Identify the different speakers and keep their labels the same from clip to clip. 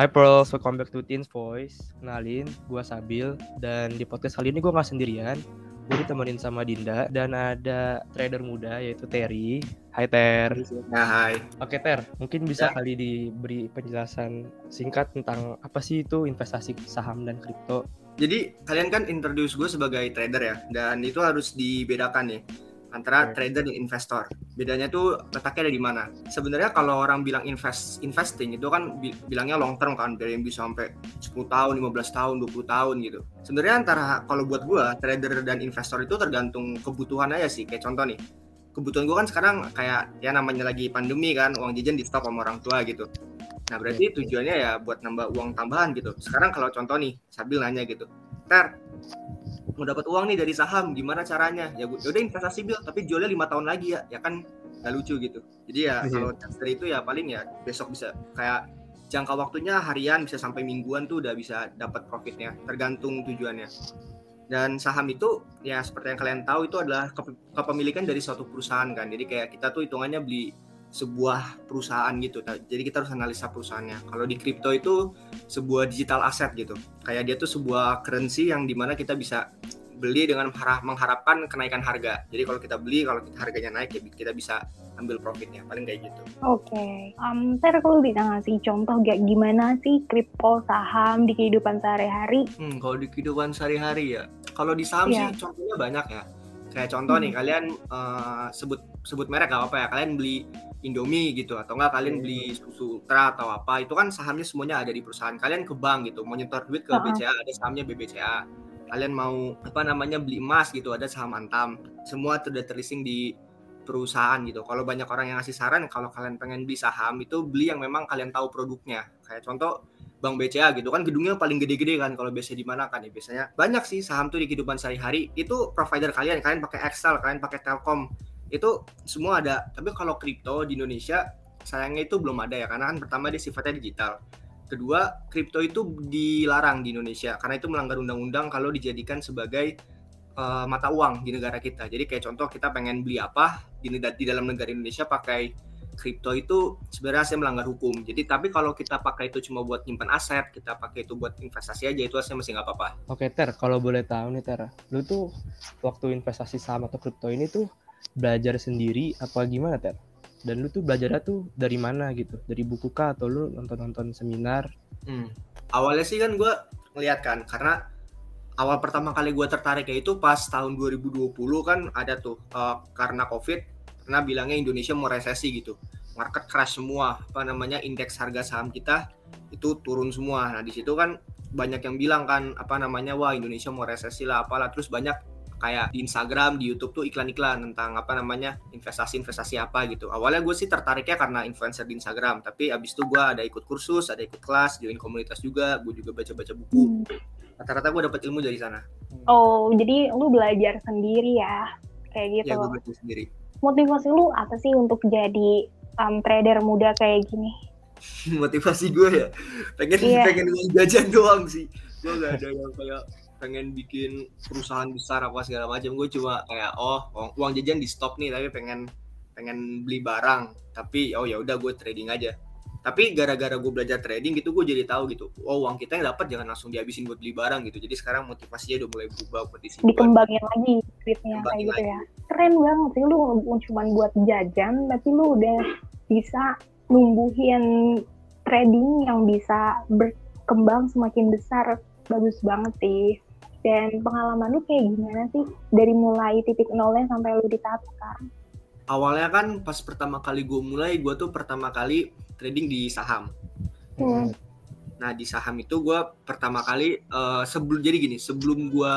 Speaker 1: Hi Pearl, welcome back to Teens Voice. Kenalin, gue Sabil dan di podcast kali ini gue nggak sendirian. Gue ditemenin sama Dinda dan ada trader muda yaitu Terry. Hai Ter.
Speaker 2: Ya, hai.
Speaker 1: Oke Ter, mungkin bisa
Speaker 2: Ya.
Speaker 1: kali diberi penjelasan singkat tentang apa sih itu investasi saham dan kripto.
Speaker 2: Jadi kalian kan introduce gue sebagai trader ya, dan itu harus dibedakan nih antara trader dan investor. Bedanya tuh letaknya ada di mana? Sebenarnya kalau orang bilang invest investing itu kan bi- bilangnya long term kan, dari yang bisa sampai 10 tahun, 15 tahun, 20 tahun gitu. Sebenarnya antara kalau buat gue trader dan investor itu tergantung kebutuhan aja sih. Kayak contoh nih, kebutuhan gue kan sekarang kayak ya namanya lagi pandemi kan, uang jajan di stop sama orang tua gitu. Nah berarti tujuannya ya buat nambah uang tambahan gitu. Sekarang kalau contoh nih, Sabil nanya gitu, Ter, mau dapat uang nih dari saham, gimana caranya? Ya gue, udah investasi bil, tapi jualnya lima tahun lagi ya, ya kan nggak lucu gitu. Jadi ya
Speaker 1: Iya.
Speaker 2: kalau trader itu ya paling ya besok bisa kayak jangka waktunya harian bisa sampai mingguan tuh udah bisa dapat profitnya, tergantung tujuannya. Dan saham itu ya seperti yang kalian tahu itu adalah kep- kepemilikan dari suatu perusahaan kan. Jadi kayak kita tuh hitungannya beli sebuah perusahaan gitu. Nah, Jadi kita harus analisa perusahaannya. Kalau di kripto itu sebuah digital asset gitu. Kayak dia tuh sebuah currency yang di mana kita bisa beli dengan harap- mengharapkan kenaikan harga. Jadi kalau kita beli, kalau kita harganya naik ya kita bisa ambil profitnya. Paling kayak gitu.
Speaker 3: Oke, um, Ter, kalau bisa ngasih contoh gak gimana sih kripto saham di kehidupan sehari-hari?
Speaker 2: Hmm, kalau di kehidupan sehari-hari ya. Kalau di saham
Speaker 3: Iya.
Speaker 2: sih contohnya banyak ya. Kayak contoh nih kalian eh, sebut sebut merek gak apa-apa ya. Kalian beli Indomie gitu atau enggak kalian beli susu Ultra atau apa. Itu kan sahamnya semuanya ada di perusahaan. Kalian ke bank gitu, mau nyetor duit ke. BCA ada sahamnya BBCA. Kalian mau apa namanya beli emas gitu ada saham Antam. Semua sudah terlisting di perusahaan gitu. Kalau banyak orang yang ngasih saran kalau kalian pengen beli saham itu beli yang memang kalian tahu produknya. Kayak contoh Bank BCA gitu kan gedungnya paling gede-gede kan kalau biasanya di mana kan ya. Biasanya banyak sih saham tuh di kehidupan sehari-hari. Itu provider kalian kalian pakai Excel kalian pakai Telkom. Itu semua ada. Tapi kalau kripto di Indonesia sayangnya itu belum ada ya karena kan pertama dia sifatnya digital. Kedua kripto itu dilarang di Indonesia karena itu melanggar undang-undang kalau dijadikan sebagai eh, mata uang di negara kita. Jadi kayak contoh kita pengen beli apa di, di dalam negara Indonesia pakai kripto itu sebenarnya saya melanggar hukum. Jadi tapi kalau kita pakai itu cuma buat nyimpan aset, kita pakai itu buat investasi aja itu aslinya masih nggak apa-apa.
Speaker 1: Oke Ter, kalau boleh tahu nih Ter, lu tuh waktu investasi saham atau kripto ini tuh belajar sendiri apa gimana Ter? Dan lu tuh belajarnya tuh dari mana gitu? Dari buku kah atau lu nonton-nonton seminar?
Speaker 2: Hmm. Awalnya sih kan gue ngeliat kan karena awal pertama kali gue tertarik ya itu pas tahun 2020 kan ada tuh eh, karena covid karena bilangnya Indonesia mau resesi gitu. Market crash semua apa namanya indeks harga saham kita itu turun semua. Nah di situ kan banyak yang bilang kan apa namanya wah Indonesia mau resesi lah apalah. Terus banyak kayak di Instagram di YouTube tuh iklan-iklan tentang apa namanya investasi-investasi apa gitu. Awalnya gue sih tertariknya karena influencer di Instagram tapi abis itu gue ada ikut kursus ada ikut kelas join komunitas juga gue juga baca-baca buku.
Speaker 3: Hmm.
Speaker 2: rata-rata gue dapat ilmu dari sana.
Speaker 3: Oh, jadi lu belajar sendiri ya? Kayak gitu.
Speaker 2: ya gue belajar sendiri
Speaker 3: Motivasi lu apa sih untuk jadi um, trader muda kayak gini?
Speaker 2: motivasi gue ya? Pengen
Speaker 3: Iya.
Speaker 2: pengen uang jajan doang sih. Gue gak ada yang kayak pengen bikin perusahaan besar apa segala macam. Gue cuma kayak oh uang- uang jajan di stop nih tapi pengen pengen beli barang. Tapi oh ya udah gue trading aja tapi gara-gara gue belajar trading gitu gue jadi tahu gitu oh uang kita yang dapat jangan langsung dihabisin buat beli barang gitu jadi sekarang motivasinya udah mulai berubah buat disimpan
Speaker 3: Dikembangin lagi duitnya kayak gitu ya? Keren banget sih lu cuma buat jajan, tapi lu udah bisa numbuhin trading yang bisa berkembang semakin besar. Bagus banget sih. Dan pengalaman lu kayak gimana sih? Dari mulai titik nolnya sampai lu di tahap sekarang?
Speaker 2: Awalnya kan pas pertama kali gue mulai gue tuh pertama kali trading di saham
Speaker 3: Hmm.
Speaker 2: Nah di saham itu gue pertama kali eh, sebelum jadi gini sebelum gue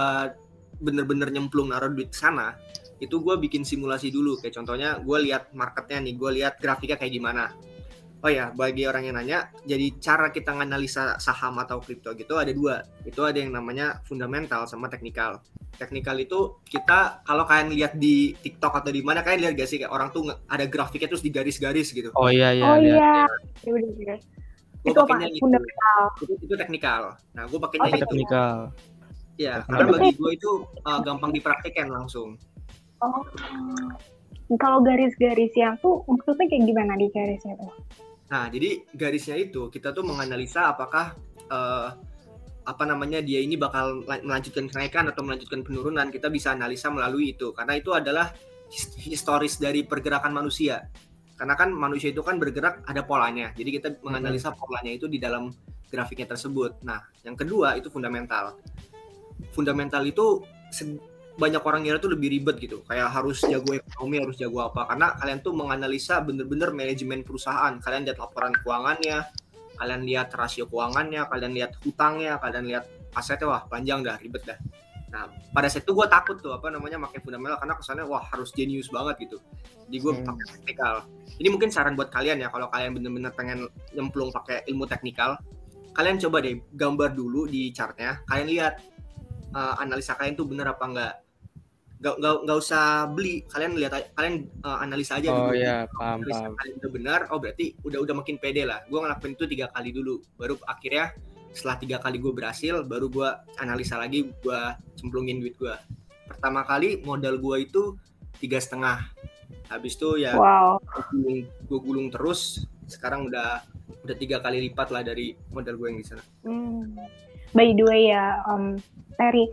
Speaker 2: bener-bener nyemplung naruh duit ke sana itu gue bikin simulasi dulu kayak contohnya gue lihat marketnya nih gue lihat grafiknya kayak gimana. Oh ya bagi orang yang nanya jadi cara kita nganalisa saham atau kripto gitu ada dua itu ada yang namanya fundamental sama teknikal. Teknikal itu kita kalau kalian lihat di TikTok atau di mana kalian lihat gak sih kayak orang tuh ada grafiknya terus digaris-garis gitu.
Speaker 1: Oh iya iya.
Speaker 3: oh iya, Ya.
Speaker 2: Gua
Speaker 3: Itu apa?
Speaker 2: pakainya gitu.
Speaker 3: Fundamental.
Speaker 2: Itu, itu teknikal. Nah gue pakainya
Speaker 3: Oh,
Speaker 2: gitu.
Speaker 1: Teknikal.
Speaker 2: Ya, karena bagi gue itu uh, gampang dipraktikkan langsung.
Speaker 3: Oh. Kalau garis-garis yang tuh maksudnya kayak gimana di garisnya tuh?
Speaker 2: Nah, jadi garisnya itu kita tuh menganalisa apakah uh, apa namanya dia ini bakal melanjutkan kenaikan atau melanjutkan penurunan. Kita bisa analisa melalui itu. Karena itu adalah historis dari pergerakan manusia. Karena kan manusia itu kan bergerak ada polanya. Jadi kita menganalisa polanya itu di dalam grafiknya tersebut. Nah yang kedua itu fundamental. Fundamental itu banyak orang ngira tuh lebih ribet gitu. Kayak harus jago ekonomi harus jago apa. Karena kalian tuh menganalisa bener-bener manajemen perusahaan. Kalian lihat laporan keuangannya kalian lihat rasio keuangannya kalian lihat hutangnya kalian lihat asetnya wah panjang dah ribet dah. Nah pada saat itu gue takut tuh apa namanya pakai fundamental. Karena kesannya wah harus jenius banget gitu. Jadi gue hmm. pakai teknikal. Ini mungkin saran buat kalian ya kalau kalian bener-bener pengen nyemplung pakai ilmu teknikal. Kalian coba deh gambar dulu di chartnya. Kalian lihat uh, analisa kalian tuh bener apa enggak nggak nggak nggak usah beli kalian lihat kalian uh, analisa aja
Speaker 1: oh, dulu iya, paham,
Speaker 2: analisa paham. kalian udah benar oh berarti udah udah makin pede lah gue ngelakuin itu tiga kali dulu baru akhirnya setelah tiga kali gue berhasil baru gue analisa lagi gue cemplungin duit gue pertama kali modal gue itu tiga setengah habis itu ya
Speaker 3: wow.
Speaker 2: gue gulung, gue gulung terus sekarang udah udah tiga kali lipat lah dari modal gue yang di sana.
Speaker 3: Hmm. By the way ya, um, Terry,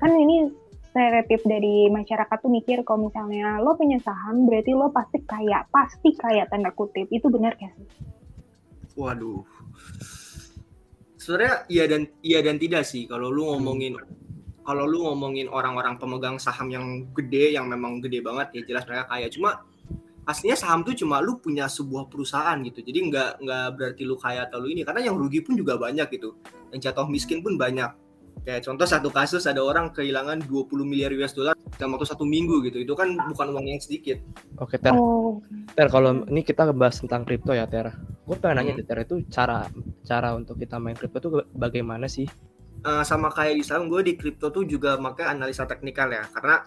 Speaker 3: kan ini stereotip dari masyarakat tuh mikir kalau misalnya lo punya saham berarti lo pasti kaya, pasti kaya tanda kutip. Itu benar gak sih?
Speaker 2: Waduh. Sebenarnya iya dan iya dan tidak sih kalau lu ngomongin kalau lu ngomongin orang-orang pemegang saham yang gede yang memang gede banget ya jelas mereka kaya. Cuma aslinya saham tuh cuma lu punya sebuah perusahaan gitu. Jadi nggak nggak berarti lu kaya atau lu ini karena yang rugi pun juga banyak gitu. Yang jatuh miskin pun banyak Kayak contoh satu kasus ada orang kehilangan 20 miliar US dollar dalam waktu satu minggu gitu. Itu kan bukan uang yang sedikit.
Speaker 1: Oke, Ter. Oh. Ter, kalau ini kita ngebahas tentang kripto ya, Ter. Gue pengen nanya, hmm. Ter, itu cara cara untuk kita main kripto itu bagaimana sih?
Speaker 2: Uh, sama kayak di saham, gue di kripto tuh juga pakai analisa teknikal ya. Karena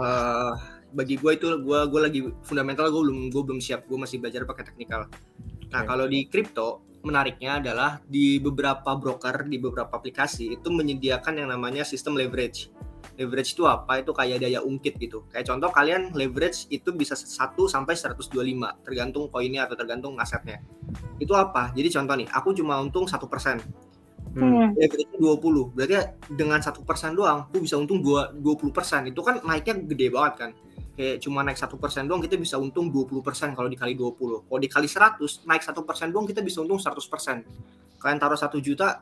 Speaker 2: uh, bagi gue itu gue gue lagi fundamental gue belum gue belum siap gue masih belajar pakai teknikal. Nah okay. kalau di kripto menariknya adalah di beberapa broker di beberapa aplikasi itu menyediakan yang namanya sistem leverage. Leverage itu apa? Itu kayak daya ungkit gitu. Kayak contoh kalian leverage itu bisa 1 sampai 125 tergantung koinnya atau tergantung asetnya. Itu apa? Jadi contoh nih, aku cuma untung satu persen. Hmm. Leverage 20. Berarti dengan satu persen doang, aku bisa untung 20 persen. Itu kan naiknya gede banget kan kayak cuma naik satu persen doang kita bisa untung 20 persen kalau dikali 20 kalau dikali 100 naik satu persen doang kita bisa untung 100 persen. Kalian taruh satu juta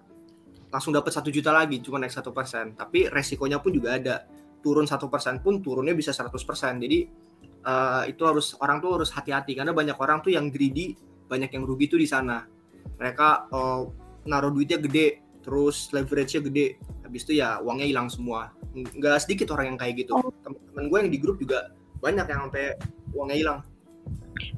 Speaker 2: langsung dapat satu juta lagi cuma naik satu persen. Tapi resikonya pun juga ada. Turun satu persen pun turunnya bisa 100 persen. Jadi uh, itu harus orang tuh harus hati-hati. Karena banyak orang tuh yang greedy banyak yang rugi tuh di sana. Mereka uh, naruh duitnya gede terus leverage-nya gede. Habis itu ya uangnya hilang semua. Nggak sedikit orang yang kayak gitu. Oh. teman-teman gue yang di grup juga banyak yang sampai uangnya hilang.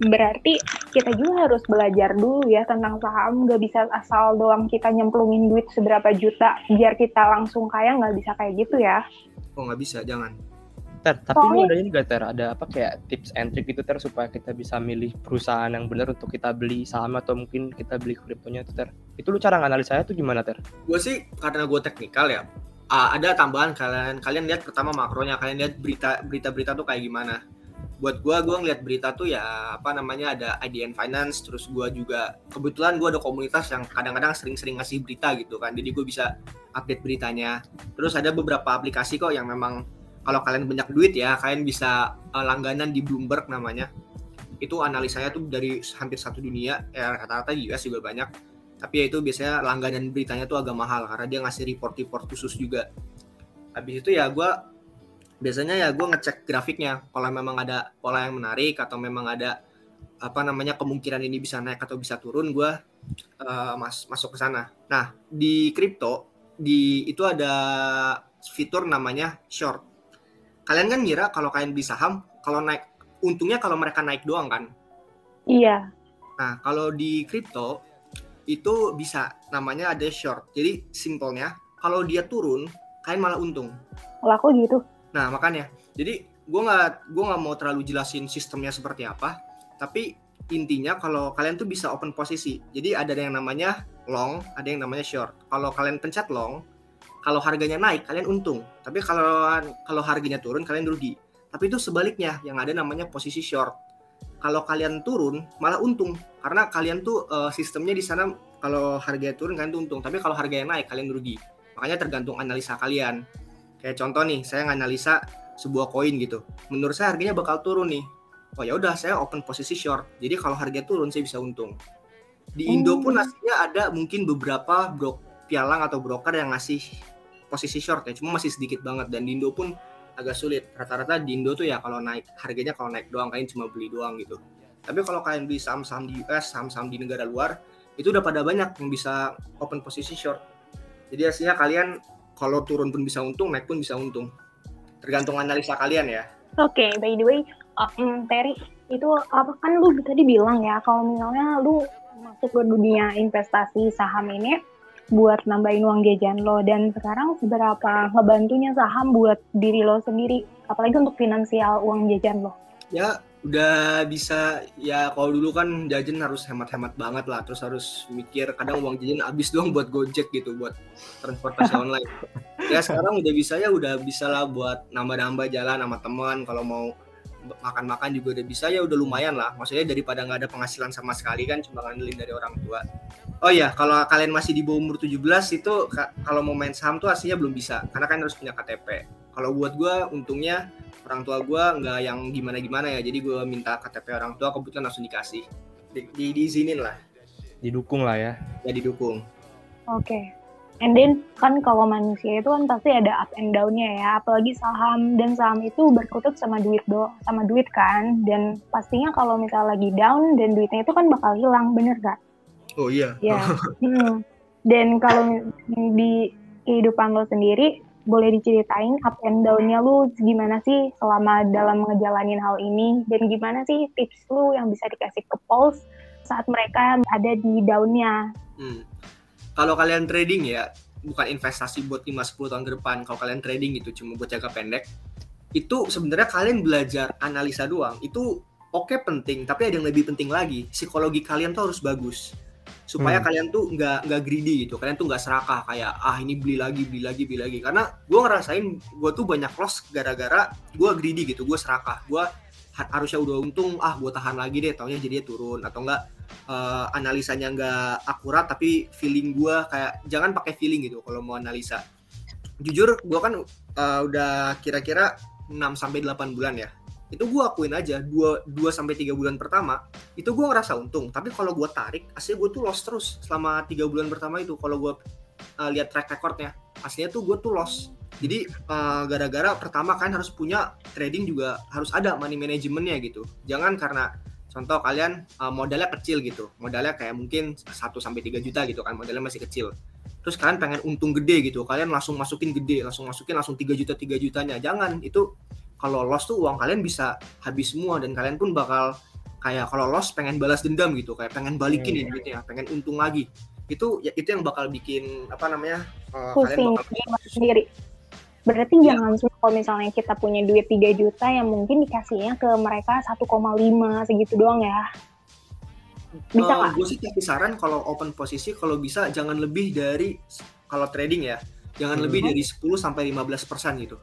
Speaker 3: Berarti kita juga harus belajar dulu ya tentang saham. Nggak bisa asal doang kita nyemplungin duit seberapa juta biar kita langsung kaya nggak bisa kayak gitu ya.
Speaker 2: Oh nggak bisa jangan.
Speaker 1: Ter, tapi lu ada juga Ter, ada apa kayak tips and trick gitu Ter supaya kita bisa milih perusahaan yang benar untuk kita beli saham atau mungkin kita beli kriptonya itu Ter. Itu lu cara saya tuh gimana Ter?
Speaker 2: Gue sih karena gue teknikal ya, uh, ada tambahan kalian kalian lihat pertama makronya kalian lihat berita berita berita tuh kayak gimana. Buat gue gue ngeliat berita tuh ya apa namanya ada IDN Finance terus gue juga kebetulan gue ada komunitas yang kadang-kadang sering-sering ngasih berita gitu kan jadi gue bisa update beritanya. Terus ada beberapa aplikasi kok yang memang kalau kalian banyak duit ya kalian bisa uh, langganan di Bloomberg namanya. Itu analisanya tuh dari hampir satu dunia ya rata-rata di US juga banyak tapi ya itu biasanya langganan beritanya tuh agak mahal karena dia ngasih report-report khusus juga. Habis itu ya gue biasanya ya gue ngecek grafiknya. Kalau memang ada pola yang menarik atau memang ada apa namanya kemungkinan ini bisa naik atau bisa turun gue uh, mas masuk ke sana. Nah di kripto di itu ada fitur namanya short. Kalian kan ngira kalau kalian beli saham kalau naik untungnya kalau mereka naik doang kan?
Speaker 3: Iya.
Speaker 2: Nah kalau di kripto itu bisa namanya ada short. Jadi simpelnya kalau dia turun kalian malah untung.
Speaker 3: Laku gitu.
Speaker 2: Nah makanya jadi gue nggak gue nggak mau terlalu jelasin sistemnya seperti apa. Tapi intinya kalau kalian tuh bisa open posisi. Jadi ada yang namanya long, ada yang namanya short. Kalau kalian pencet long, kalau harganya naik kalian untung. Tapi kalau kalau harganya turun kalian rugi. Tapi itu sebaliknya yang ada namanya posisi short kalau kalian turun malah untung. Karena kalian tuh uh, sistemnya di sana kalau harganya turun kalian tuh untung. Tapi kalau harganya naik kalian rugi. Makanya tergantung analisa kalian. Kayak contoh nih saya nganalisa sebuah koin gitu. Menurut saya harganya bakal turun nih. Oh ya udah saya open posisi short. Jadi kalau harga turun saya bisa untung. Di Indo pun
Speaker 3: Oh.
Speaker 2: aslinya ada mungkin beberapa bro pialang atau broker yang ngasih posisi short ya. Cuma masih sedikit banget. Dan di Indo pun agak sulit. Rata-rata di Indo tuh ya kalau naik harganya kalau naik doang kalian cuma beli doang gitu. Tapi kalau kalian beli saham-saham di US saham-saham di negara luar itu udah pada banyak yang bisa open posisi short. Jadi aslinya kalian kalau turun pun bisa untung naik pun bisa untung. Tergantung analisa kalian ya.
Speaker 3: Oke, by the way, uh, mm, Terry, itu apa kan lu tadi bilang ya kalau misalnya lu masuk ke dunia investasi saham ini buat nambahin uang jajan lo. Dan sekarang seberapa ngebantunya saham buat diri lo sendiri, apalagi untuk finansial uang jajan lo.
Speaker 2: ya udah bisa ya kalau dulu kan jajan harus hemat-hemat banget lah. Terus harus mikir kadang uang jajan habis doang buat gojek gitu buat transportasi online. Ya sekarang udah bisa ya udah bisa lah buat nambah-nambah jalan sama teman. Kalau mau makan-makan juga udah bisa ya udah lumayan lah. Maksudnya daripada nggak ada penghasilan sama sekali kan cuma ngandelin dari orang tua oh iya kalau kalian masih di bawah umur 17 itu ka- kalau mau main saham tuh aslinya belum bisa karena kan harus punya KTP kalau buat gua untungnya orang tua gua nggak yang gimana-gimana ya jadi gua minta KTP orang tua kebetulan langsung dikasih di, di, diizinin lah
Speaker 1: Didukung lah ya.
Speaker 2: ya didukung
Speaker 3: Oke. And then kan kalau manusia itu kan pasti ada up and down-nya ya, apalagi saham dan saham itu berkutat sama duit do, sama duit kan. Dan pastinya kalau misalnya lagi down dan duitnya itu kan bakal hilang, bener gak?
Speaker 2: Oh iya
Speaker 3: Ya. Hmm. Dan kalau di kehidupan lo sendiri, boleh diceritain up and down-nya lu gimana sih selama dalam ngejalanin hal ini dan gimana sih tips lu yang bisa dikasih ke Pauls saat mereka ada di down-nya.
Speaker 2: Hmm. Kalau kalian trading ya, bukan investasi buat 5-10 tahun ke depan. Kalau kalian trading itu cuma buat jangka pendek, itu sebenarnya kalian belajar analisa doang. Itu oke penting, tapi ada yang lebih penting lagi. Psikologi kalian tuh harus bagus. Supaya
Speaker 1: Hmm.
Speaker 2: kalian tuh nggak nggak greedy gitu. Kalian tuh nggak serakah kayak ah ini beli lagi, beli lagi, beli lagi. Karena gue ngerasain gue tuh banyak loss gara-gara gue greedy gitu. Gue serakah. Gue harusnya udah untung, ah gue tahan lagi deh. Taunya jadinya turun atau enggak eh, analisanya nggak akurat tapi feeling gua kayak jangan pakai feeling gitu kalau mau analisa jujur gua kan eh, udah kira-kira 6 sampai 8 bulan ya itu gua akuin aja 2 2 sampai 3 bulan pertama itu gua ngerasa untung. Tapi kalau gua tarik aslinya gua tuh loss terus selama 3 bulan pertama itu kalau gua eh, lihat track recordnya. Aslinya tuh gua tuh loss jadi eh, gara-gara pertama kan harus punya trading juga harus ada money manajemennya gitu. Jangan karena contoh kalian uh, modalnya kecil gitu. Modalnya kayak mungkin 1 sampai 3 juta gitu kan modalnya masih kecil. Terus kalian pengen untung gede gitu kalian langsung masukin gede langsung masukin langsung 3 juta 3 jutanya. Jangan itu kalau loss tuh uang kalian bisa habis semua dan kalian pun bakal kayak kalau loss pengen balas dendam gitu kayak pengen balikin
Speaker 1: Hmm.
Speaker 2: ya duitnya pengen untung lagi itu ya itu yang bakal bikin apa namanya uh,
Speaker 3: pusing
Speaker 2: bakal
Speaker 3: sendiri. Berarti
Speaker 2: Iya.
Speaker 3: jangan kalau misalnya kita punya duit 3 juta yang mungkin dikasihnya ke mereka 1,5 segitu doang ya. Bisa nggak?
Speaker 2: gue sih kasih saran kalau open posisi kalau bisa jangan lebih dari kalau trading ya jangan
Speaker 1: Hmm.
Speaker 2: lebih dari 10 sampai 15 persen gitu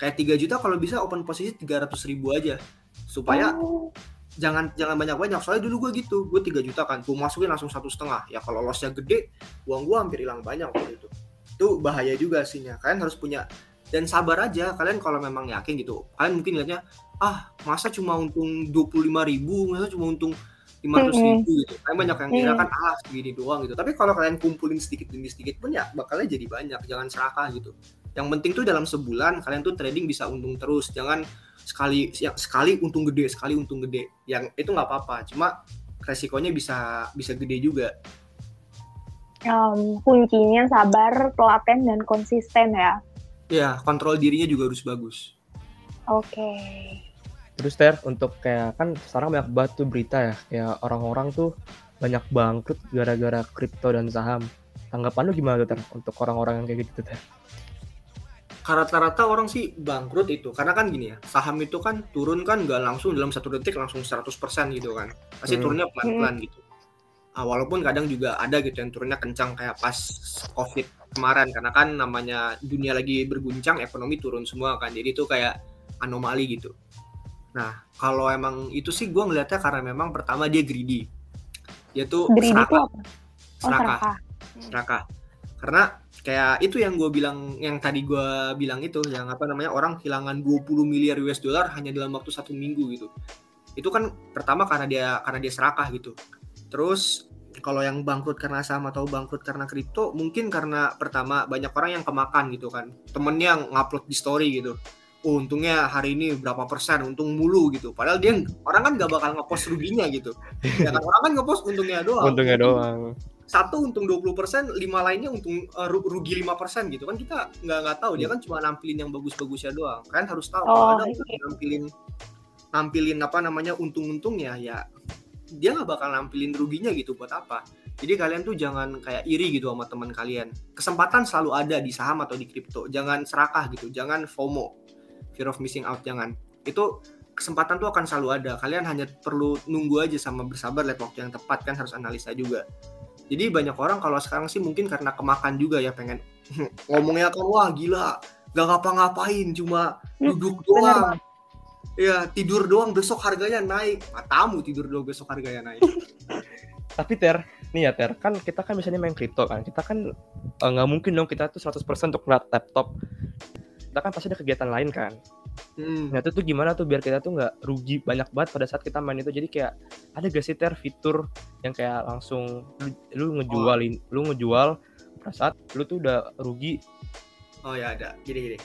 Speaker 2: kayak 3 juta kalau bisa open posisi 300 ribu aja. Supaya
Speaker 3: Oh,
Speaker 2: jangan jangan banyak banyak soalnya dulu gue gitu gue 3 juta kan. Gue masukin langsung satu setengah. Ya kalau lossnya gede uang gue hampir hilang banyak waktu itu. Itu bahaya juga sihnya kalian harus punya dan sabar aja. Kalian kalau memang yakin gitu kalian mungkin lihatnya ah masa cuma untung 25 ribu? Masa cuma untung 500 ribu? Gitu. Kalian banyak yang kira kan ah segini doang gitu. Tapi kalau kalian kumpulin sedikit demi sedikit pun ya bakalnya jadi banyak. Jangan serakah gitu yang penting tuh dalam sebulan kalian tuh trading bisa untung terus jangan sekali ya, sekali untung gede sekali untung gede yang itu nggak apa-apa cuma resikonya bisa bisa gede juga
Speaker 3: em, kuncinya sabar, telaten dan konsisten ya.
Speaker 2: ya kontrol dirinya juga harus bagus
Speaker 3: Oke.
Speaker 1: Terus Ter, untuk kayak kan sekarang banyak banget tuh berita ya, kayak orang-orang tuh banyak bangkrut gara-gara kripto dan saham. Tanggapan lu gimana tuh Ter untuk orang-orang yang kayak gitu Ter?
Speaker 2: Rata-rata orang sih bangkrut itu. Karena kan gini ya saham itu kan turun kan nggak langsung dalam satu detik langsung 100% gitu kan. Pasti
Speaker 1: Hmm.
Speaker 2: turunnya pelan-pelan gitu. Ah, walaupun kadang juga ada gitu yang turunnya kencang kayak pas covid kemarin. Karena kan namanya dunia lagi berguncang ekonomi turun semua kan. Jadi itu kayak anomali gitu. Nah, kalau emang itu sih gue ngeliatnya karena memang pertama dia greedy. Dia tuh
Speaker 3: Greedy itu
Speaker 2: serakah,
Speaker 3: apa? Oh,
Speaker 2: serakah,
Speaker 3: serakah.
Speaker 2: Karena kayak itu yang gue bilang, yang tadi gue bilang itu, yang apa namanya orang kehilangan 20 miliar US dollar hanya dalam waktu satu minggu gitu. Itu kan pertama karena dia karena dia serakah gitu. Terus kalau yang bangkrut karena saham atau bangkrut karena kripto mungkin karena pertama banyak orang yang kemakan gitu kan temennya ngupload di story gitu oh untungnya hari ini berapa persen untung mulu gitu padahal dia orang kan gak bakal ngepost ruginya gitu ya kan orang kan ngepost untungnya doang
Speaker 1: Untungnya doang.
Speaker 2: Satu untung 20 persen lima lainnya untung ru- rugi 5 persen gitu kan kita nggak nggak tahu. Dia kan cuma nampilin yang bagus-bagusnya doang. Kalian harus tahu
Speaker 3: Oh,
Speaker 2: kalau ada
Speaker 3: iya.
Speaker 2: yang nampilin nampilin apa namanya untung-untungnya ya dia nggak bakal nampilin ruginya gitu buat apa. Jadi kalian tuh jangan kayak iri gitu sama teman kalian. Kesempatan selalu ada di saham atau di kripto. Jangan serakah gitu. Jangan FOMO. Fear of missing out jangan. Itu kesempatan tuh akan selalu ada. Kalian hanya perlu nunggu aja sama bersabar lihat waktu yang tepat. Kan harus analisa juga jadi banyak orang kalau sekarang sih mungkin karena kemakan juga ya pengen ngomongnya kan wah gila gak ngapa-ngapain cuma
Speaker 3: Hmm,
Speaker 2: duduk
Speaker 3: bener
Speaker 2: doang. ya tidur doang besok harganya naik. Matamu tidur doang besok harganya naik.
Speaker 1: Tapi Ter, nih ya Ter, kan kita kan misalnya main kripto kan, kita kan eh, nggak mungkin dong kita tuh 100% untuk ngeliat laptop. Kita kan pasti ada kegiatan lain kan.
Speaker 2: Hmm.
Speaker 1: Nah itu tuh gimana tuh biar kita tuh nggak rugi banyak banget pada saat kita main itu. Jadi kayak ada gak sih Ter fitur yang kayak langsung lu, lu ngejualin, lu ngejual pada saat lu tuh udah rugi.
Speaker 2: Oh ya ada. Gini gini.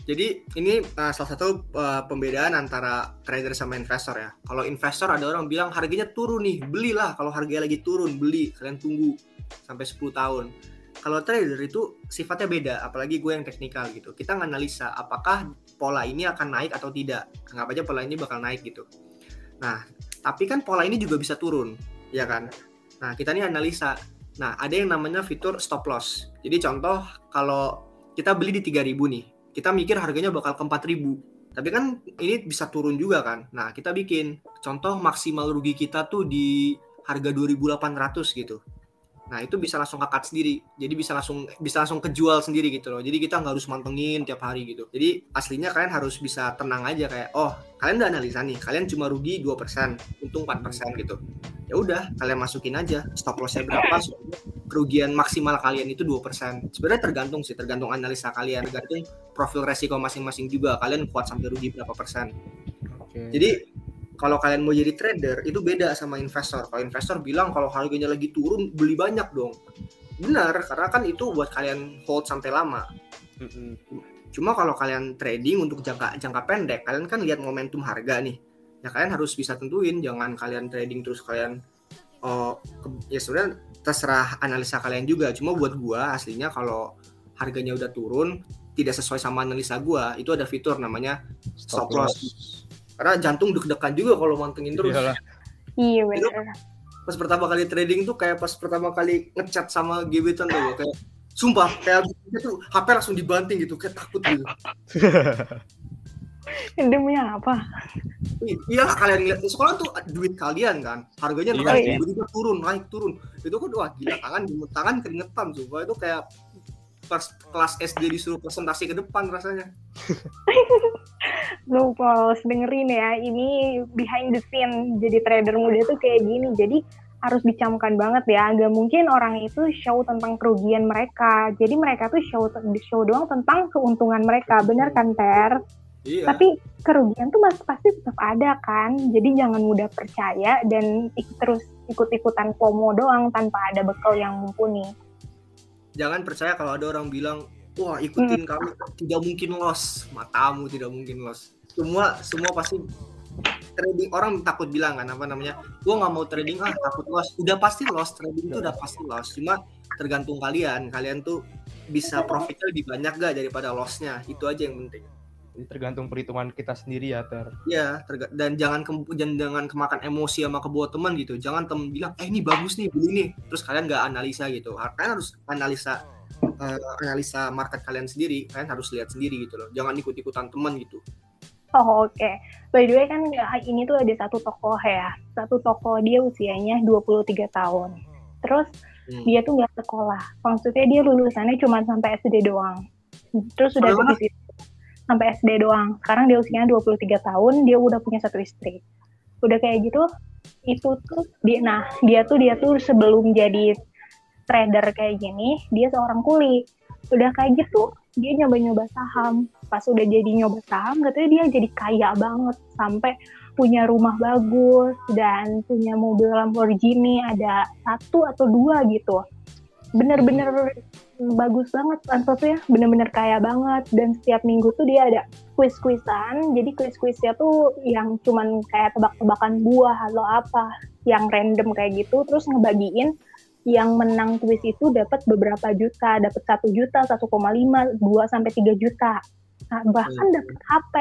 Speaker 2: Jadi ini uh, salah satu uh, pembedaan antara trader sama investor ya. Kalau investor ada orang bilang harganya turun nih, belilah. Kalau harganya lagi turun, beli. Kalian tunggu sampai 10 tahun. Kalau trader itu sifatnya beda, apalagi gue yang teknikal gitu. Kita nganalisa apakah pola ini akan naik atau tidak. Anggap aja pola ini bakal naik gitu. Nah, tapi kan pola ini juga bisa turun, ya kan? Nah, kita nih analisa. Nah, ada yang namanya fitur stop loss. Jadi contoh kalau kita beli di 3000 nih, kita mikir harganya bakal ke 4000. Tapi kan ini bisa turun juga kan. Nah, kita bikin contoh maksimal rugi kita tuh di harga 2800 gitu. Nah, itu bisa langsung kekat sendiri. Jadi bisa langsung bisa langsung kejual sendiri gitu loh. Jadi kita nggak harus mantengin tiap hari gitu. Jadi aslinya kalian harus bisa tenang aja kayak oh, kalian udah analisa nih, kalian cuma rugi 2%, untung 4% gitu. Ya udah, kalian masukin aja stop loss-nya berapa kerugian maksimal kalian itu 2%. Sebenarnya tergantung sih, tergantung analisa kalian, tergantung profil resiko masing-masing juga. Kalian kuat sampai rugi berapa persen.
Speaker 1: Oke.
Speaker 2: Jadi kalau kalian mau jadi trader itu beda sama investor. Kalau investor bilang kalau harganya lagi turun beli banyak dong. Benar, karena kan itu buat kalian hold sampai lama. Cuma kalau kalian trading untuk jangka jangka pendek, kalian kan lihat momentum harga nih. Ya kalian harus bisa tentuin, jangan kalian trading terus kalian oh ke- ya sebenarnya terserah analisa kalian juga. Cuma buat gua aslinya kalau harganya udah turun tidak sesuai sama analisa gua, itu ada fitur namanya Stop loss. Karena jantung deg-degan juga kalau mantengin terus.
Speaker 1: Iyalah.
Speaker 3: Iya bener.
Speaker 2: Pas pertama kali trading tuh kayak pas pertama kali ngechat sama gebetan tuh kayak sumpah kayak itu tuh HP langsung dibanting gitu kayak takut gitu.
Speaker 3: Demi apa?
Speaker 2: I- Iyalah kalian lihat di sekolah tuh duit kalian kan harganya
Speaker 1: Iya
Speaker 2: naik tiba-tiba turun naik turun itu kan wah gila tangan tangan keringetan sumpah itu kayak pas kelas SD disuruh presentasi ke depan rasanya
Speaker 3: Lu kalau dengerin ya, ini behind the scene jadi trader muda tuh kayak gini. Jadi harus dicamkan banget ya. Gak mungkin orang itu show tentang kerugian mereka. Jadi mereka tuh show show doang tentang keuntungan mereka. Bener kan, Ter?
Speaker 2: iya
Speaker 3: Tapi kerugian tuh masih pasti tetap ada kan. Jadi jangan mudah percaya dan ik- terus ikut-ikutan FOMO doang tanpa ada bekal yang mumpuni.
Speaker 2: Jangan percaya kalau ada orang bilang wah ikutin kami tidak mungkin loss. Matamu tidak mungkin loss. Semua semua pasti trading orang takut bilang kan apa namanya gua nggak mau trading ah takut loss. Udah pasti loss trading itu udah pasti loss. Cuma tergantung kalian. Kalian tuh bisa profitnya lebih banyak gak daripada lossnya? Itu aja yang penting
Speaker 1: Jadi tergantung perhitungan kita sendiri ya Ter.
Speaker 2: ya terga- dan jangan ke, jangan, jangan kemakan emosi sama kebawa teman gitu jangan temen bilang eh ini bagus nih beli nih terus kalian nggak analisa gitu kalian harus analisa eh, analisa market kalian sendiri kalian harus lihat sendiri gitu loh jangan ikut ikutan teman gitu
Speaker 3: Oh oke. By the way kan ya, ini tuh ada satu tokoh ya. Satu tokoh dia usianya 23 tahun. Terus
Speaker 2: Hmm.
Speaker 3: dia tuh nggak sekolah. Maksudnya dia lulusannya cuma sampai SD doang. Terus udah
Speaker 2: Sekolah mana?
Speaker 3: habis itu sampai SD doang. Sekarang dia usianya 23 tahun, dia udah punya satu istri. Udah kayak gitu, itu tuh dia nah, dia tuh dia tuh sebelum jadi trader kayak gini, dia seorang kuli. Udah kayak gitu, dia nyoba-nyoba saham. Pas udah jadi nyoba saham, katanya dia jadi kaya banget sampai punya rumah bagus dan punya mobil Lamborghini ada satu atau dua gitu. Bener-bener bagus banget tuh ya. Bener-bener kaya banget. Dan setiap minggu tuh dia ada quiz-quizan jadi quiz-quiznya tuh yang cuman kayak tebak-tebakan buah atau apa yang random kayak gitu. Terus ngebagiin yang menang quiz itu dapat beberapa juta. Dapat satu juta satu koma lima dua sampai tiga juta. Nah, bahkan hmm. dapat HP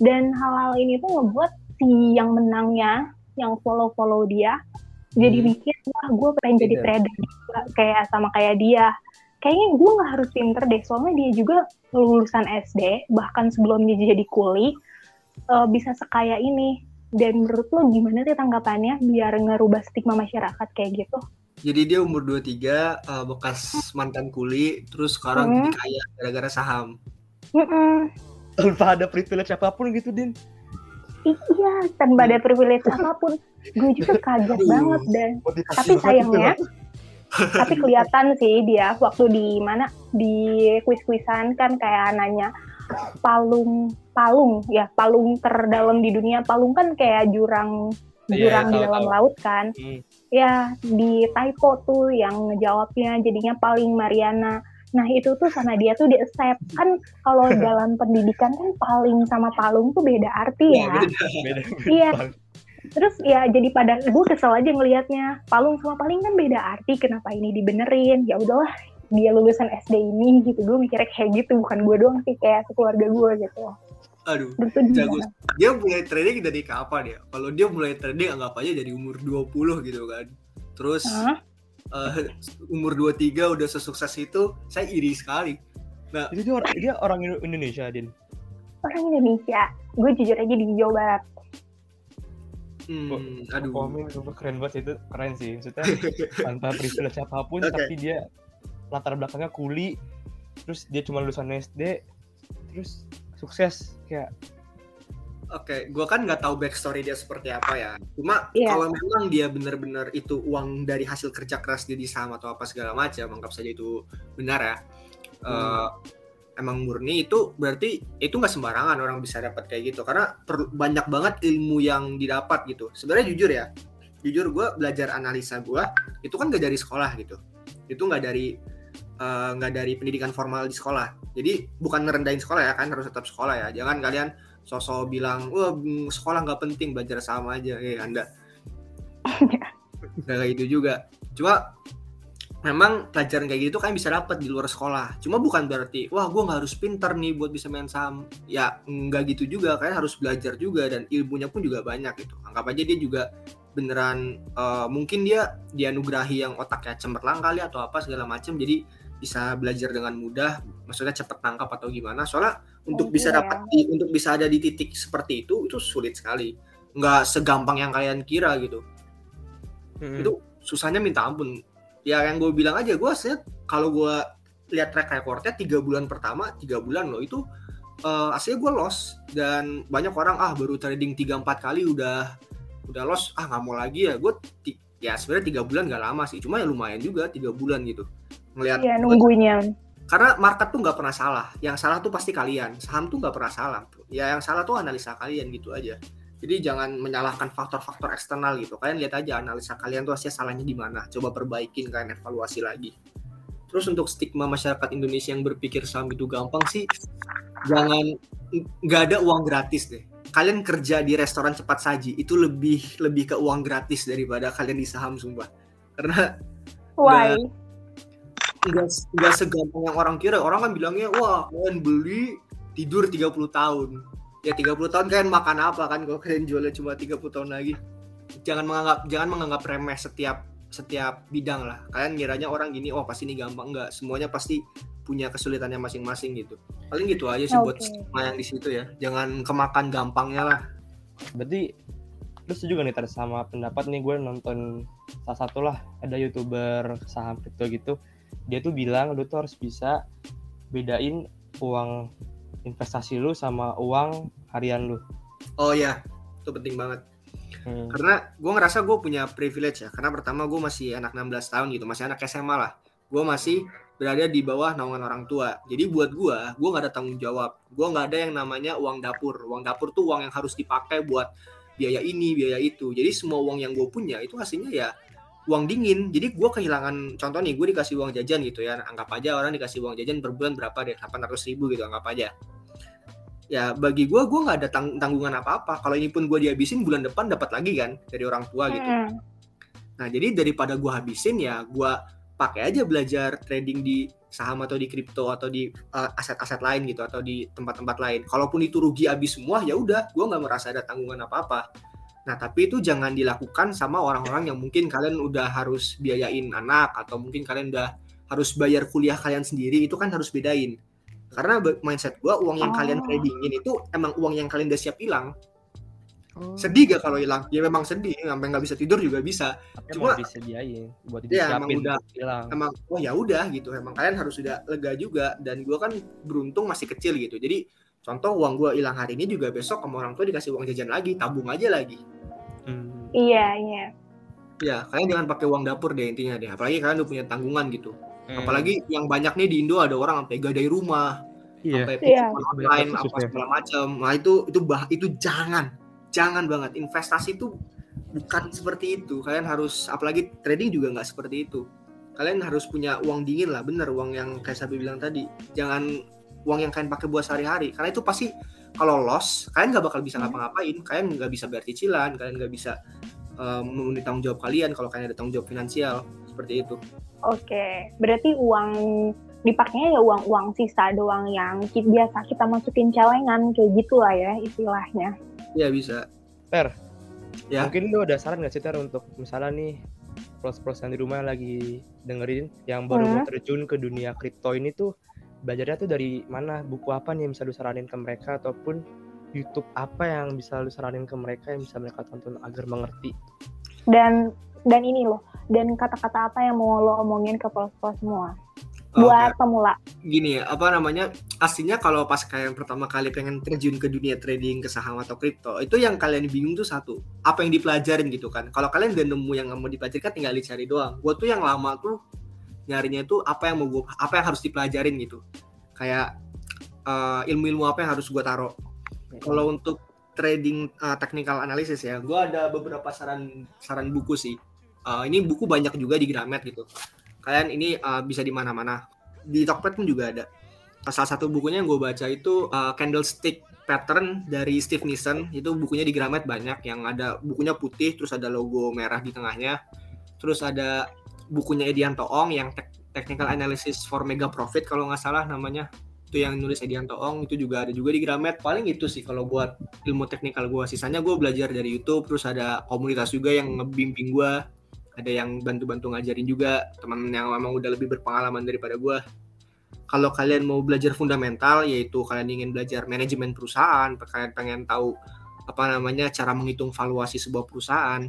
Speaker 3: dan hal-hal ini tuh ngebuat si yang menangnya yang follow-follow dia jadi hmm. mikir wah gue pengen jadi trader kayak sama kayak dia kayaknya gue nggak harus pinter deh. Soalnya dia juga lulusan SD bahkan sebelum dia jadi kuli uh, bisa sekaya ini. Dan menurut lo gimana sih tanggapannya biar ngerubah stigma masyarakat kayak gitu?
Speaker 2: Jadi dia umur 23 uh, eh, bekas mantan kuli terus sekarang hmm. jadi kaya gara-gara saham.
Speaker 1: Mm -mm. tanpa ada privilege apa pun gitu din.
Speaker 3: Iya tanpa ada privilege apa pun. Gue juga kaget banget dan. tapi sayangnya tapi kelihatan sih dia waktu di mana di kuis-kuisan kan kayak nanya palung palung ya palung terdalam di dunia. Palung kan kayak jurang iya, jurang yeah, di dalam tahu. laut kan. Hmm. ya di typo tuh yang ngejawabnya jadinya paling Mariana. Nah itu tuh sama dia tuh di accept. Kan kalau dalam pendidikan kan paling sama palung tuh beda arti iya, ya. iya terus ya jadi pada gue kesel aja ngelihatnya palung sama paling kan beda arti kenapa ini dibenerin? Ya udahlah dia lulusan SD ini gitu. Gue mikirnya kayak gitu bukan gue doang sih kayak keluarga gue gitu.
Speaker 2: Aduh jago dia mulai trading dari kapan ya? Kalau dia mulai trading anggap aja dari umur 20 gitu kan. Terus huh? uh, umur 23 udah sesukses itu saya iri sekali.
Speaker 1: Nah itu dia orang, dia orang Indonesia din?
Speaker 3: Orang Indonesia. Gue jujur aja di Jawa Barat
Speaker 1: Hmm, aduh. Komen itu keren banget itu keren sih. Maksudnya tanpa privilege apa pun okay. tapi dia latar belakangnya kuli terus dia cuma lulusan SD terus sukses kayak
Speaker 2: Oke, okay, gue kan nggak tahu backstory dia seperti apa ya. Cuma yeah. kalau memang dia benar-benar itu uang dari hasil kerja keras dia di saham atau apa segala macam, anggap saja itu benar ya. Hmm. Uh, emang murni itu berarti itu nggak sembarangan orang bisa dapat kayak gitu. Karena per, banyak banget ilmu yang didapat gitu. Sebenarnya jujur ya jujur gue belajar analisa gue itu kan gak dari sekolah gitu. Itu nggak dari eh, nggak uh, dari pendidikan formal di sekolah. Jadi bukan ngerendahin sekolah ya kan harus tetap sekolah ya. Jangan kalian sosok bilang wah sekolah nggak penting belajar sama aja. Eh anda nggak kayak gitu juga. Cuma memang pelajaran kayak gitu kan bisa dapat di luar sekolah. Cuma bukan berarti wah gue nggak harus pinter nih buat bisa main saham. Ya nggak gitu juga, kalian harus belajar juga dan ilmunya pun juga banyak gitu. Anggap aja dia juga beneran uh, mungkin dia dianugerahi yang otaknya cemerlang kali atau apa segala macam jadi bisa belajar dengan mudah maksudnya cepet tangkap atau gimana soalnya untuk oh, bisa iya. dapat untuk bisa ada di titik seperti itu itu sulit sekali nggak segampang yang kalian kira gitu hmm. itu susahnya minta ampun ya yang gue bilang aja gue sih kalau gue lihat track recordnya tiga bulan pertama tiga bulan loh itu uh, aslinya gue loss dan banyak orang ah baru trading tiga empat kali udah udah loss ah nggak mau lagi ya. Gue ya sebenarnya tiga bulan gak lama sih cuma ya lumayan juga tiga bulan gitu ngelihat
Speaker 3: ya, nunggunya
Speaker 2: karena market tuh nggak pernah salah. Yang salah tuh pasti kalian. Saham tuh nggak pernah salah ya yang salah tuh analisa kalian gitu aja jadi jangan menyalahkan faktor-faktor eksternal gitu. Kalian lihat aja analisa kalian tuh hasilnya salahnya di mana. Coba perbaikin kalian evaluasi lagi. Terus untuk stigma masyarakat Indonesia yang berpikir saham itu gampang sih, jangan nggak ada uang gratis deh. Kalian kerja di restoran cepat saji itu lebih lebih ke uang gratis daripada kalian di saham sumpah. Karena
Speaker 3: why?
Speaker 2: Nggak, nggak segampang yang orang kira. Orang kan bilangnya, wah kalian beli tidur 30 tahun ya 30 tahun kalian makan apa kan? Kalau kalian jualnya cuma 30 tahun lagi? Jangan menganggap jangan menganggap remeh setiap setiap bidang lah. Kalian ngiranya orang gini oh pasti ini gampang. Enggak semuanya pasti punya kesulitannya masing-masing gitu. Paling gitu aja sih okay. buat stigma yang di situ ya. Jangan kemakan gampangnya lah.
Speaker 1: Berarti terus juga nih tadi sama pendapat nih gue nonton salah satu lah ada youtuber saham kripto gitu. Dia tuh bilang lu tuh harus bisa bedain uang investasi lu sama uang harian lu.
Speaker 2: Oh ya, itu penting banget. Hmm. Karena gue ngerasa gue punya privilege ya. Karena pertama gue masih anak 16 tahun gitu, masih anak SMA lah. Gue masih berada di bawah naungan orang tua. Jadi buat gue, gue nggak ada tanggung jawab. Gue nggak ada yang namanya uang dapur. Uang dapur tuh uang yang harus dipakai buat biaya ini, biaya itu. Jadi semua uang yang gue punya itu hasilnya ya uang dingin. Jadi gue kehilangan, contoh nih, gue dikasih uang jajan gitu ya. Anggap aja orang dikasih uang jajan per bulan berapa deh, 800 ribu gitu, anggap aja. Ya bagi gue, gue nggak ada tang tanggungan apa-apa. Kalau ini pun gue dihabisin, bulan depan dapat lagi kan dari orang tua gitu. Hmm. Nah jadi daripada gue habisin ya, gue pakai aja belajar trading di saham atau di kripto atau di uh, aset-aset lain gitu atau di tempat-tempat lain. Kalaupun itu rugi habis semua ya udah, gue nggak merasa ada tanggungan apa-apa. Nah, tapi itu jangan dilakukan sama orang-orang yang mungkin kalian udah harus biayain anak atau mungkin kalian udah harus bayar kuliah kalian sendiri itu kan harus bedain. Karena mindset gue uang yang oh. kalian tradingin itu emang uang yang kalian udah siap hilang. Oh. Sedih gak kalau hilang? Ya memang sedih, sampai nggak bisa tidur juga bisa.
Speaker 1: Tapi Cuma disediain buat ya,
Speaker 2: emang udah hilang. Emang oh ya udah gitu. Emang kalian harus sudah lega juga dan gue kan beruntung masih kecil gitu. Jadi Contoh uang gue hilang hari ini juga besok sama orang tua dikasih uang jajan lagi, tabung aja lagi.
Speaker 3: Hmm. Iya, iya.
Speaker 2: Ya, kalian jangan pakai uang dapur deh intinya deh. Apalagi kalian udah punya tanggungan gitu. Hmm. Apalagi yang banyak nih di Indo ada orang sampai gadai rumah, yeah. sampai yeah. online apa ya. segala macam. Nah itu itu bah itu jangan, jangan banget. Investasi itu bukan seperti itu. Kalian harus apalagi trading juga nggak seperti itu. Kalian harus punya uang dingin lah, bener uang yang kayak Sabi bilang tadi. Jangan uang yang kalian pakai buat sehari-hari. Karena itu pasti kalau loss kalian nggak bakal bisa hmm. ngapa-ngapain. Kalian nggak bisa bayar cicilan kalian nggak bisa um, memenuhi tanggung jawab kalian kalau kalian ada tanggung jawab finansial. Seperti itu.
Speaker 3: Oke berarti uang dipakainya ya uang-uang sisa doang yang biasa kita masukin celengan kayak gitulah ya istilahnya.
Speaker 2: Ya bisa.
Speaker 1: Per ya. mungkin lu ada saran nggak sih ter untuk misalnya nih plus-plus yang di rumah lagi dengerin yang baru hmm. mau terjun ke dunia kripto ini tuh belajarnya tuh dari mana? Buku apa nih yang bisa lu saranin ke mereka? Ataupun YouTube apa yang bisa lu saranin ke mereka yang bisa mereka tonton agar mengerti?
Speaker 3: Dan dan ini loh dan kata-kata apa yang mau lo omongin ke pos-pos semua? Buat okay. pemula.
Speaker 2: Gini ya apa namanya aslinya kalau pas kalian pertama kali pengen terjun ke dunia trading ke saham atau kripto itu yang kalian bingung tuh satu apa yang dipelajarin gitu kan? Kalau kalian udah nemu yang mau dipelajari kan tinggal dicari doang. Gue tuh yang lama tuh nyarinya itu apa yang mau gue apa yang harus dipelajarin gitu. Kayak uh, ilmu-ilmu apa yang harus gue taruh. Kalau untuk trading uh, technical analysis ya gue ada beberapa saran saran buku sih. Uh, ini buku banyak juga di Gramet gitu. Kalian ini uh, bisa di mana-mana. Di Tokped pun juga ada. Salah satu bukunya yang gue baca itu uh, candlestick pattern dari Steve Nissen. Itu bukunya di Gramet banyak yang ada bukunya putih terus ada logo merah di tengahnya. Terus ada bukunya Edianto Ong yang te Technical Analysis for Mega Profit kalau nggak salah namanya. Itu yang nulis Edianto Ong itu juga ada juga di Gramet. Paling itu sih kalau buat ilmu teknikal gue sisanya gue belajar dari YouTube terus ada komunitas juga yang ngebimbing gue ada yang bantu-bantu ngajarin juga teman yang memang udah lebih berpengalaman daripada gue kalau kalian mau belajar fundamental yaitu kalian ingin belajar manajemen perusahaan kalian pengen tahu apa namanya cara menghitung valuasi sebuah perusahaan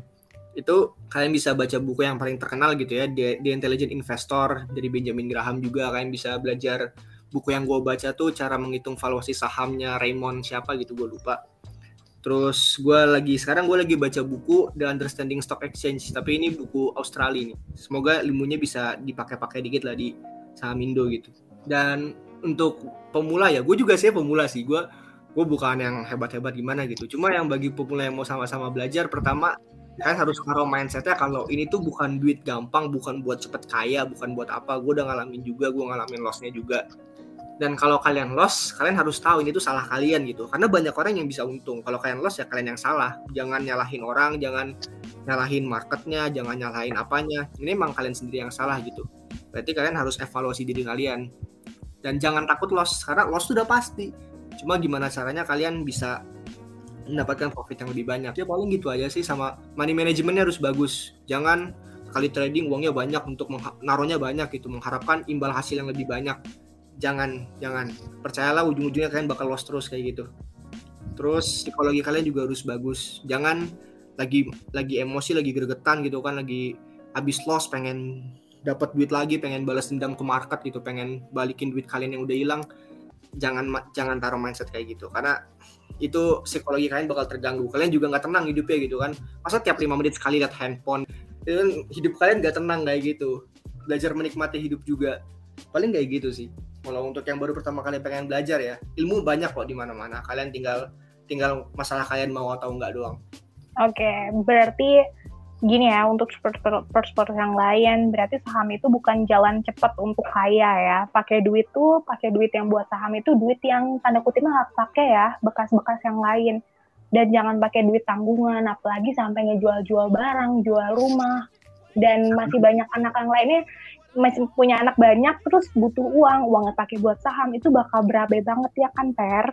Speaker 2: itu kalian bisa baca buku yang paling terkenal gitu ya The, Intelligent Investor dari Benjamin Graham juga. Kalian bisa belajar buku yang gue baca tuh cara menghitung valuasi sahamnya Raymond siapa gitu gue lupa. Terus gue lagi sekarang gue lagi baca buku The Understanding Stock Exchange tapi ini buku Australia nih. Semoga ilmunya bisa dipakai-pakai dikit lah di saham Indo gitu. Dan untuk pemula ya gue juga sih pemula sih. Gue gue bukan yang hebat-hebat gimana gitu. Cuma yang bagi pemula yang mau sama-sama belajar pertama kan harus taruh mindsetnya kalau ini tuh bukan duit gampang bukan buat cepet kaya bukan buat apa gue udah ngalamin juga gue ngalamin lossnya juga. Dan kalau kalian loss kalian harus tahu ini tuh salah kalian gitu. Karena banyak orang yang bisa untung. Kalau kalian loss ya kalian yang salah. Jangan nyalahin orang jangan nyalahin marketnya jangan nyalahin apanya. Ini emang kalian sendiri yang salah gitu. Berarti kalian harus evaluasi diri kalian. Dan jangan takut loss karena loss sudah pasti. Cuma gimana caranya kalian bisa mendapatkan profit yang lebih banyak. Ya paling gitu aja sih sama money managementnya harus bagus. Jangan kali trading uangnya banyak untuk naruhnya banyak gitu mengharapkan imbal hasil yang lebih banyak. Jangan, jangan. Percayalah ujung-ujungnya kalian bakal loss terus kayak gitu. Terus psikologi kalian juga harus bagus. Jangan lagi lagi emosi, lagi gregetan gitu kan, lagi habis loss pengen dapat duit lagi, pengen balas dendam ke market gitu, pengen balikin duit kalian yang udah hilang jangan jangan taruh mindset kayak gitu karena itu psikologi kalian bakal terganggu. Kalian juga nggak tenang hidupnya gitu kan. Masa tiap lima menit sekali lihat handphone itu kan hidup kalian nggak tenang kayak gitu. Belajar menikmati hidup juga. Paling kayak gitu sih. Kalau untuk yang baru pertama kali pengen belajar ya ilmu banyak kok di mana-mana. Kalian tinggal tinggal masalah kalian mau atau enggak doang.
Speaker 3: Oke okay, berarti gini ya untuk sport yang lain berarti saham itu bukan jalan cepat untuk kaya ya. Pakai duit tuh pakai duit yang buat saham itu duit yang tanda kutip nggak pakai ya bekas-bekas yang lain. Dan jangan pakai duit tanggungan apalagi sampai ngejual-jual barang jual rumah. Dan masih banyak anak yang lainnya masih punya anak banyak terus butuh uang uangnya pakai buat saham itu bakal berabe banget ya kan Per?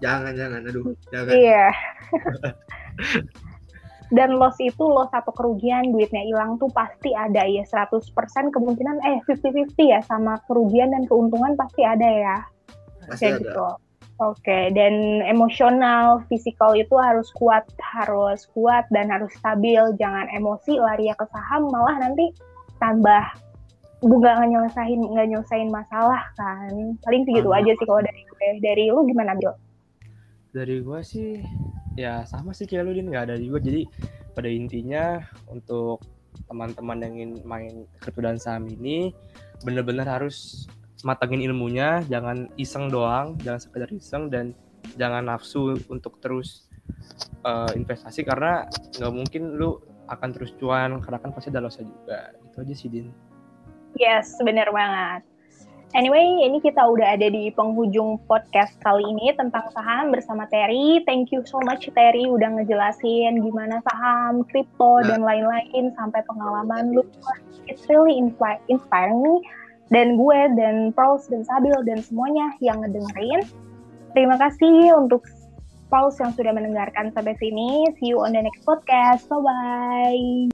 Speaker 2: Jangan jangan aduh jangan.
Speaker 3: Iya dan loss itu loss atau kerugian duitnya hilang tuh pasti ada ya 100% kemungkinan eh 50-50 ya sama kerugian dan keuntungan pasti ada ya
Speaker 2: pasti kayak ada. gitu
Speaker 3: Oke, okay. dan emosional, fisikal itu harus kuat, harus kuat dan harus stabil. Jangan emosi, lari ke saham, malah nanti tambah nggak nyelesain nggak nyelesain masalah kan. Paling segitu aja sih kalau dari gue. Dari lu gimana, Bil?
Speaker 1: Dari gue sih ya sama sih kayak lu din. Nggak ada juga jadi pada intinya untuk teman-teman yang ingin main kripto dan saham ini bener-bener harus matangin ilmunya. Jangan iseng doang jangan sekedar iseng dan jangan nafsu untuk terus uh, investasi. Karena nggak mungkin lu akan terus cuan karena kan pasti ada lossnya juga. Itu aja sih din.
Speaker 3: Yes bener banget Anyway, ini kita udah ada di penghujung podcast kali ini tentang saham bersama Terry. Thank you so much Terry udah ngejelasin gimana saham, kripto, dan lain-lain sampai pengalaman lu. It's really inspiring me. Dan gue, dan Pauls, dan Sabil, dan semuanya yang ngedengerin. Terima kasih untuk Pauls yang sudah mendengarkan sampai sini. See you on the next podcast. Bye-bye.